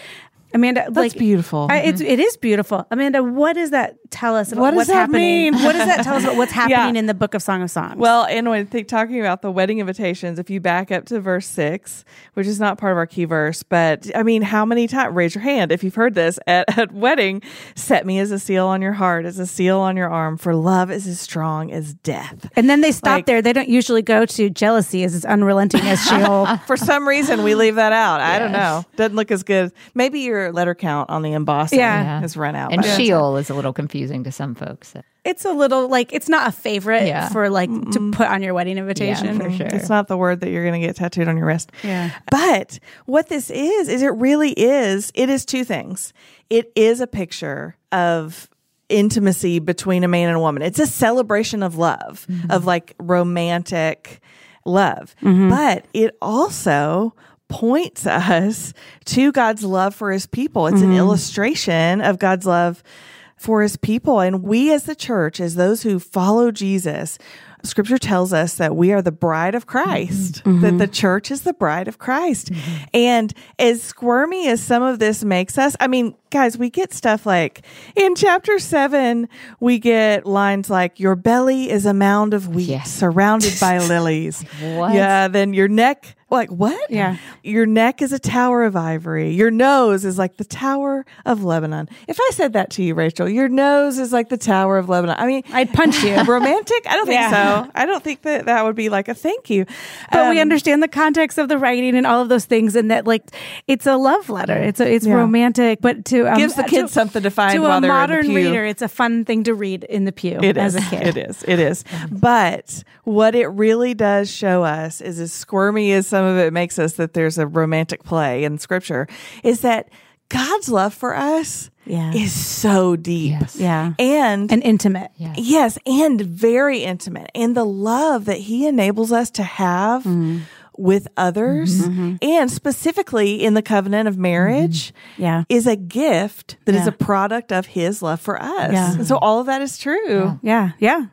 Amanda, That's like beautiful. I, it's mm-hmm. it is beautiful. Amanda, what does that tell us about What does what's that happening? mean? what does that tell us about what's happening Yeah. in the book of Song of Songs? Well, and when think talking about the wedding invitations, if you back up to verse six, which is not part of our key verse, but I mean, how many times? Raise your hand if you've heard this at, at wedding. Set me as a seal on your heart, as a seal on your arm, for love is as strong as death. and then they stop like- there. They don't usually go to jealousy as as unrelenting as Sheol. For some reason, we leave that out. I don't know. Doesn't look as good. Maybe your letter count on the embossing Yeah. has run out. and by Sheol is a little confusing to some folks. it's a little like it's not a favorite Yeah. for like to put on your wedding Yeah, invitation. for sure. It's not the word that you're going to get tattooed on your wrist. Yeah. But what this is, is it really is, it is two things. It is a picture of intimacy between a man and a woman. It's a celebration of love, mm-hmm. of like romantic love. Mm-hmm. But it also points us to God's love for his people. It's an mm-hmm. illustration of God's love for his people. And we as the church, as those who follow Jesus, scripture tells us that we are the bride of Christ, mm-hmm. that mm-hmm. the church is the bride of Christ. And as squirmy as some of this makes us, I mean, guys, we get stuff like in chapter seven, we get lines like, Your belly is a mound of wheat Yes. surrounded by lilies. What? Yeah, then your neck. Like what? Yeah. Your neck is a tower of ivory. Your nose is like the tower of Lebanon. If I said that to you, Rachel, your nose is like the tower of Lebanon. I mean, I'd punch you. romantic? I don't think Yeah. so. I don't think that that would be like a thank you. But we Um, understand the context of the writing and all of those things, and that like it's a love letter. It's a, it's Yeah. romantic, but to um, Gives the kids something to find to while a they're in the modern pew. reader. It's a fun thing to read in the pew It as is. a kid. It is. It is. But what it really does show us is as squirmy as some of it makes us that there's a romantic play in scripture is that God's love for us Yeah. is so deep. Yes. Yeah, And and intimate. Yeah. Yes, and very intimate. And the love that he enables us to have Mm-hmm. with others, mm-hmm. Mm-hmm. and specifically in the covenant of marriage, mm-hmm. Yeah. is a gift that is Yeah. a product of his love for us. Yeah. And so all of that is true. Yeah, yeah.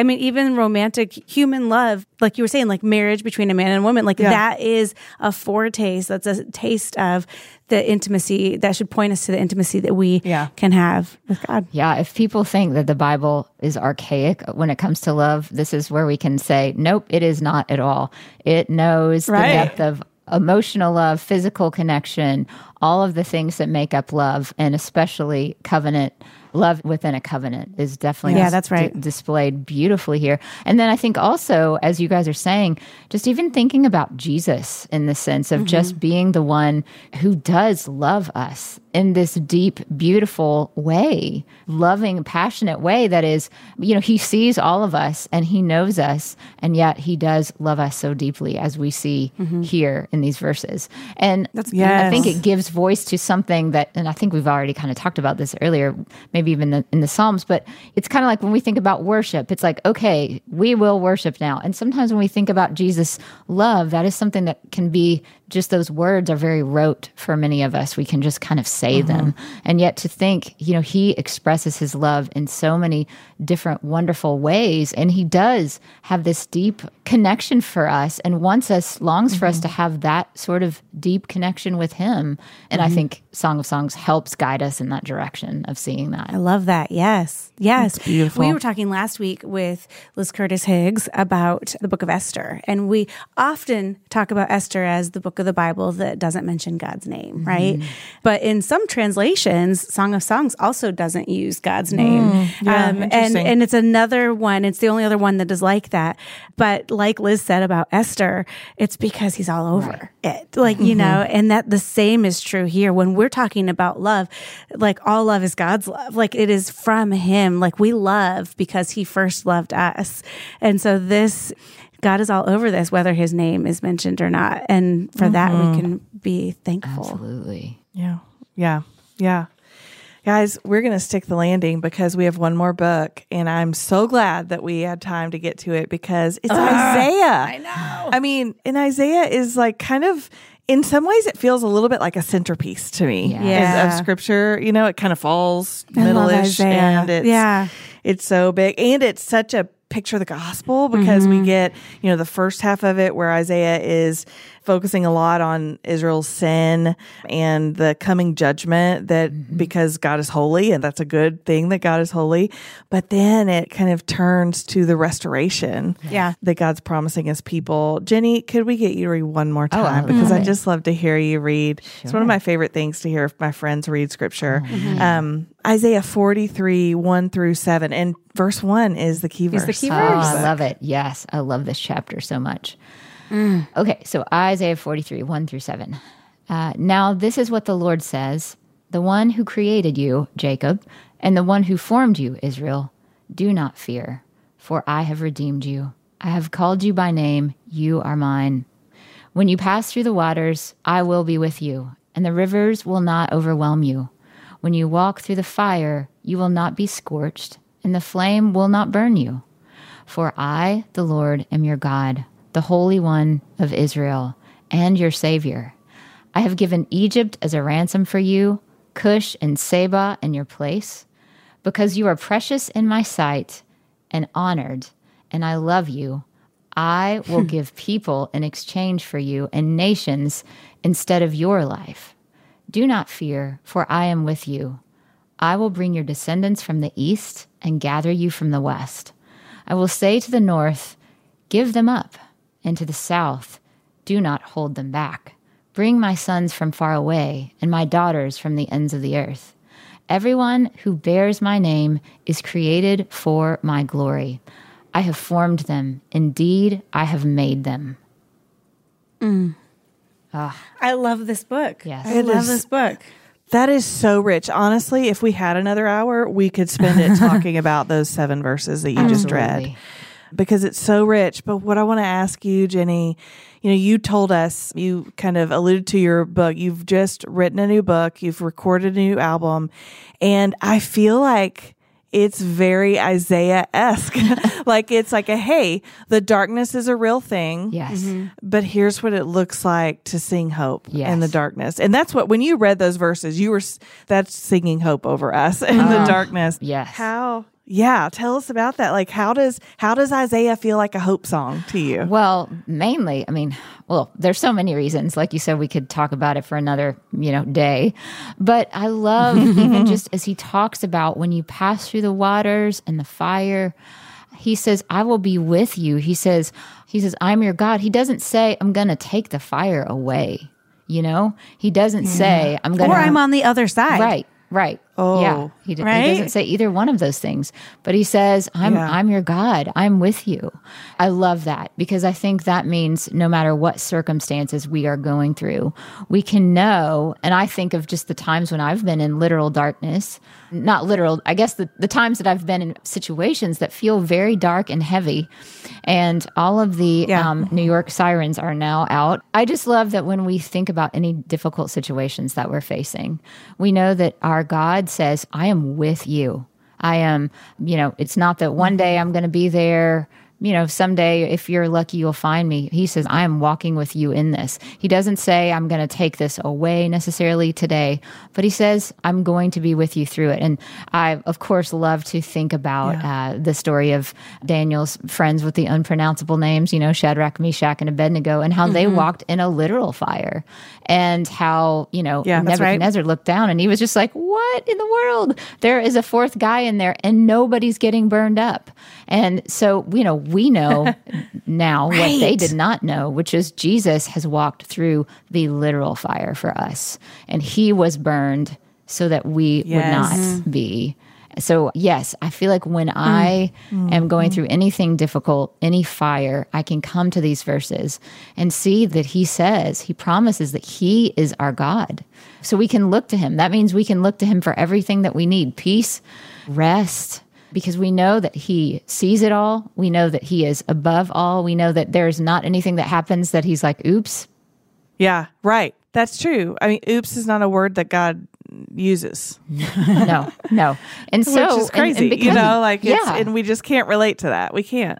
I mean, even romantic human love, like you were saying, like marriage between a man and a woman, like Yeah. that is a foretaste. That's a taste of the intimacy that should point us to the intimacy that we Yeah. can have with God. Yeah, if people think that the Bible is archaic when it comes to love, this is where we can say, nope, it is not at all. It knows Right. the depth of emotional love, physical connection, all of the things that make up love, and especially covenant love within a covenant is definitely Yeah, that's right. di- displayed beautifully here. And then I think also, as you guys are saying, just even thinking about Jesus in the sense of just mm-hmm. being the one who does love us in this deep, beautiful way, loving, passionate way that is, you know, he sees all of us and he knows us, and yet he does love us so deeply as we see mm-hmm. here in these verses. And I Yes. think it gives voice to something that, and I think we've already kind of talked about this earlier, maybe even the, in the Psalms, but it's kind of like when we think about worship, it's like, okay, we will worship now. And sometimes when we think about Jesus' love, that is something that can be just those words are very rote for many of us. We can just kind of say mm-hmm. them. And yet to think, you know, he expresses his love in so many different wonderful ways. And he does have this deep connection for us and wants us, longs for us mm-hmm. to have that sort of deep connection with him. And I mm-hmm. think Song of Songs helps guide us in that direction of seeing that. I love that. Yes. Yes. beautiful. We were talking last week with Liz Curtis Higgs about the book of Esther. And we often talk about Esther as the book of the Bible that doesn't mention God's name, mm-hmm. right? But in some translations, Song of Songs also doesn't use God's name. Mm. yeah, um, and, and it's another one, it's the only other one that is like that. But like Liz said about Esther, it's because he's all over it. Like, you mm-hmm. know, and that the same is true here. When we're talking about love, like all love is God's love. Like it is from him. Like we love because he first loved us. And so this God is all over this, whether his name is mentioned or not. And for that we mm-hmm. can be thankful. Absolutely. Yeah. Yeah. Yeah. Guys, we're going to stick the landing because we have one more book, and I'm so glad that we had time to get to it because it's Isaiah. I know. I mean, and Isaiah is like kind of, in some ways, it feels a little bit like a centerpiece to me Yeah. of- Yeah. of scripture. You know, it kind of falls I middle-ish, and it's Yeah. it's so big, and it's such a picture the gospel because we mm-hmm. get you know the first half of it where Isaiah is focusing a lot on Israel's sin and the coming judgment that because God is holy and that's a good thing that God is holy. But then it kind of turns to the restoration Yeah. that God's promising his people. Ginny could we get you to read one more Oh, I time? because I just love to hear you read. It's one of my favorite things to hear my friends read scripture. Um, Isaiah 43 1 through 7 and verse 1 is the key verse Is the key Oh, verse. I love it. Yes, I love this chapter so much. Okay, so Isaiah 43, 1 through 7. Uh, now, this is what the Lord says The one who created you, Jacob, and the one who formed you, Israel, do not fear, for I have redeemed you. I have called you by name, you are mine. When you pass through the waters, I will be with you, and the rivers will not overwhelm you. When you walk through the fire, you will not be scorched, and the flame will not burn you. For I, the Lord, am your God, the Holy One of Israel, and your Savior. I have given Egypt as a ransom for you, Cush and Seba in your place, because you are precious in my sight and honored, and I love you. I will give people in exchange for you and nations instead of your life. Do not fear, for I am with you. I will bring your descendants from the east and gather you from the west. I will say to the north, Give them up, and to the south, Do not hold them back. Bring my sons from far away, and my daughters from the ends of the earth. Everyone who bears my name is created for my glory. I have formed them. Indeed, I have made them. Mm. Ah. I love this book. Yes. I It love is- this book. That is so rich. Honestly, if we had another hour, we could spend it talking about those seven verses that you just read Absolutely. Because it's so rich. But what I want to ask you, Ginny, you know, you told us, you kind of alluded to your book. You've just written a new book, you've recorded a new album, and I feel like it's very Isaiah esque. like it's like a hey, the darkness is a real thing. Yes. Mm-hmm. But here's what it looks like to sing hope in the darkness. And that's what, when you read those verses, you were, s- that's singing hope over us in the ah, darkness. yes. How, yeah, tell us about that. Like, how does, how does Isaiah feel like a hope song to you? Well, mainly, I mean, well, there's so many reasons. Like you said, we could talk about it for another, you know, day. But I love even just as he talks about when you pass through the waters and the fire, he says, I will be with you. He says, he says, I'm your God. He doesn't say, I'm going to take the fire away. You know, he doesn't say, I'm going to Or. I'm on the other side. Right, right. Oh, yeah. He, d- right? he doesn't say either one of those things, but he says, "I'm Yeah. I'm your God. I'm with you." I love that because I think that means no matter what circumstances we are going through, we can know. And I think of just the times when I've been in literal darkness, not literal. I guess the the times that I've been in situations that feel very dark and heavy, and all of the Yeah. um, New York sirens are now out. I just love that when we think about any difficult situations that we're facing, we know that our God says, I am with you. I am, you know, it's not that one day I'm going to be there you know, someday if you're lucky, you'll find me. He says, I am walking with you in this. He doesn't say, I'm going to take this away necessarily today, but he says, I'm going to be with you through it. And I, of course, love to think about yeah. uh, the story of Daniel's friends with the unpronounceable names, you know, Shadrach, Meshach, and Abednego, and how mm-hmm. they walked in a literal fire and how, you know, yeah, Nebuchadnezzar right. looked down and he was just like, What in the world? There is a fourth guy in there and nobody's getting burned up. And so, you know, we know now right. what they did not know, which is Jesus has walked through the literal fire for us, and he was burned so that we yes. would not mm-hmm. be. So, yes, I feel like when mm. I mm. am going mm. through anything difficult, any fire, I can come to these verses and see that he says, he promises that he is our God. So we can look to him. That means we can look to him for everything that we need peace, rest, because we know that he sees it all. We know that he is above all. We know that there's not anything that happens that he's like, oops. Yeah, right. That's true. I mean, oops is not a word that God uses. no, no. And so, Which is crazy, and, and because, you know, like, yeah. and we just can't relate to that. We can't.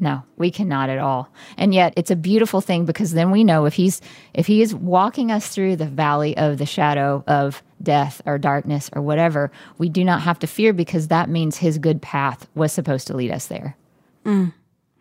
No, we cannot at all. And yet it's a beautiful thing because then we know if he's if he is walking us through the valley of the shadow of death or darkness or whatever, we do not have to fear because that means his good path was supposed to lead us there. Mm.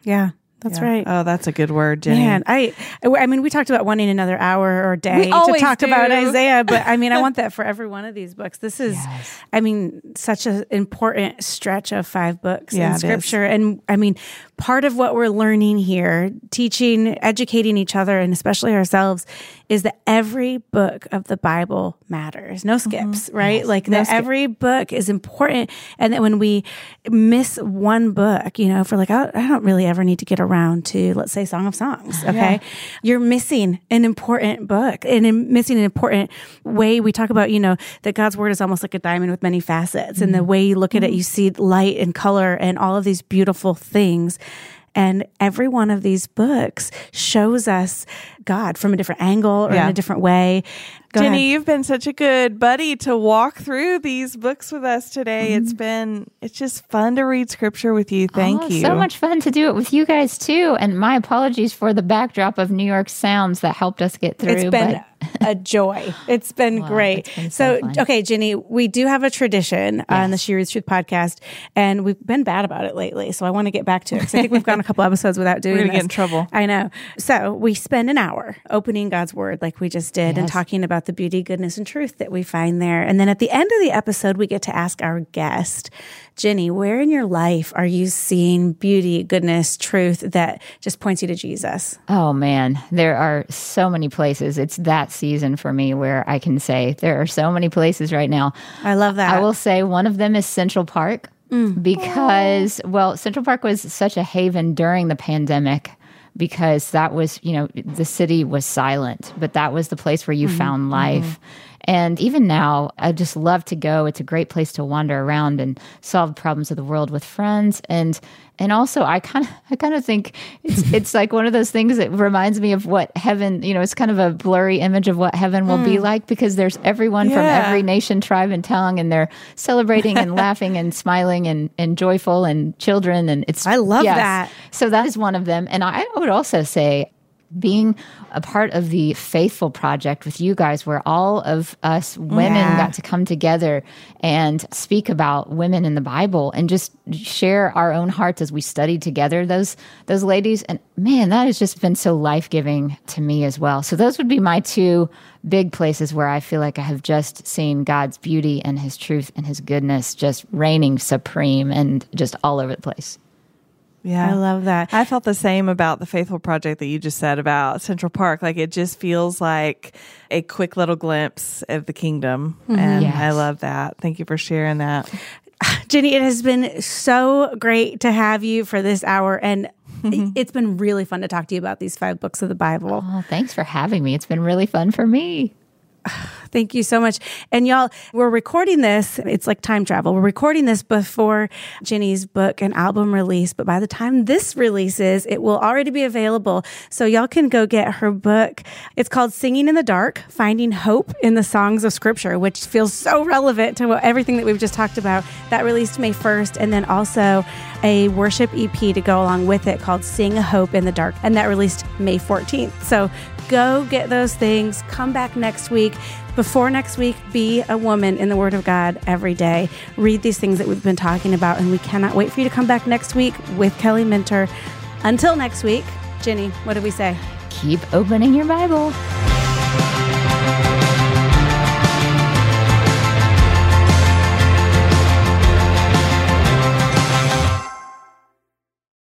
Yeah. That's yeah. right. Oh, that's a good word, Ginny. Man, I, I mean, we talked about wanting another hour or day to talk do. about Isaiah, but I mean, I want that for every one of these books. This is, yes. I mean, such an important stretch of five books yeah, in Scripture, and I mean, part of what we're learning here, teaching, educating each other, and especially ourselves, is that every book of the Bible matters. No mm-hmm. skips, mm-hmm. right? Yes. Like no that skip. every book is important. And that when we miss one book, you know, for like, I, I, don't really ever need to get around to, let's say, Song of Songs. Okay. Yeah. You're missing an important book and in missing an important way. We talk about, you know, that God's word is almost like a diamond with many facets. Mm-hmm. And the mm-hmm. way you look at it, mm-hmm. you see light and color and all of these beautiful things. And every one of these books shows us God from a different angle or yeah. in a different way. Go Ginny, ahead. you've been such a good buddy to walk through these books with us today. Mm-hmm. It's been it's just fun to read scripture with you. Thank oh, you. So much fun to do it with you guys too. And my apologies for the backdrop of New York sounds that helped us get through. It's been a joy. It's been wow, great. Been so, so okay, Ginny, we do have a tradition yes. on the She Reads Truth podcast, and we've been bad about it lately. So I want to get back to it because I think we've gone a couple episodes without doing. We're gonna get in trouble. I know. So we spend an hour opening God's Word, like we just did, yes. and talking about the beauty, goodness, and truth that we find there. And then at the end of the episode, we get to ask our guest, Ginny, where in your life are you seeing beauty, goodness, truth that just points you to Jesus? Oh man, there are so many places. It's that season for me where I can say there are so many places right now. I love that. I will say one of them is Central Park. Mm. Because, well, Central Park was such a haven during the pandemic because that was, you know, the city was silent, but that was the place where you mm-hmm. found life. Mm-hmm. And even now, I just love to go. It's a great place to wander around and solve problems of the world with friends. And and also, I kind of I kind of think it's it's like one of those things that reminds me of what heaven. You know, it's kind of a blurry image of what heaven will mm. be like because there's everyone yeah. from every nation, tribe, and tongue, and they're celebrating and laughing and smiling and and joyful and children. And it's I love yes. that. So that is one of them. And I would also say being a part of the Faithful Project with you guys, where all of us women yeah. got to come together and speak about women in the Bible and just share our own hearts as we studied together those those ladies. And man, that has just been so life giving to me as well. So those would be my two big places where I feel like I have just seen God's beauty and His truth and His goodness just reigning supreme and just all over the place. Yeah. I love that. I felt the same about the Faithful Project that you just said about Central Park. Like it just feels like a quick little glimpse of the kingdom. Mm-hmm. And yes. I love that. Thank you for sharing that. Ginny, it has been so great to have you for this hour. And mm-hmm. it's been really fun to talk to you about these five books of the Bible. Oh, thanks for having me. It's been really fun for me. Thank you so much. And y'all, we're recording this. It's like time travel. We're recording this before Ginny's book and album release, but by the time this releases, it will already be available. So y'all can go get her book. It's called Singing in the Dark, Finding Hope in the Songs of Scripture, which feels so relevant to everything that we've just talked about. That released May 1st. And then also a worship EP to go along with it called Sing Hope in the Dark. And that released May 14th. So go get those things. Come back next week. Before next week, be a woman in the Word of God every day. Read these things that we've been talking about. And we cannot wait for you to come back next week with Kelly Minter. Until next week, Ginny, what do we say? Keep opening your Bible.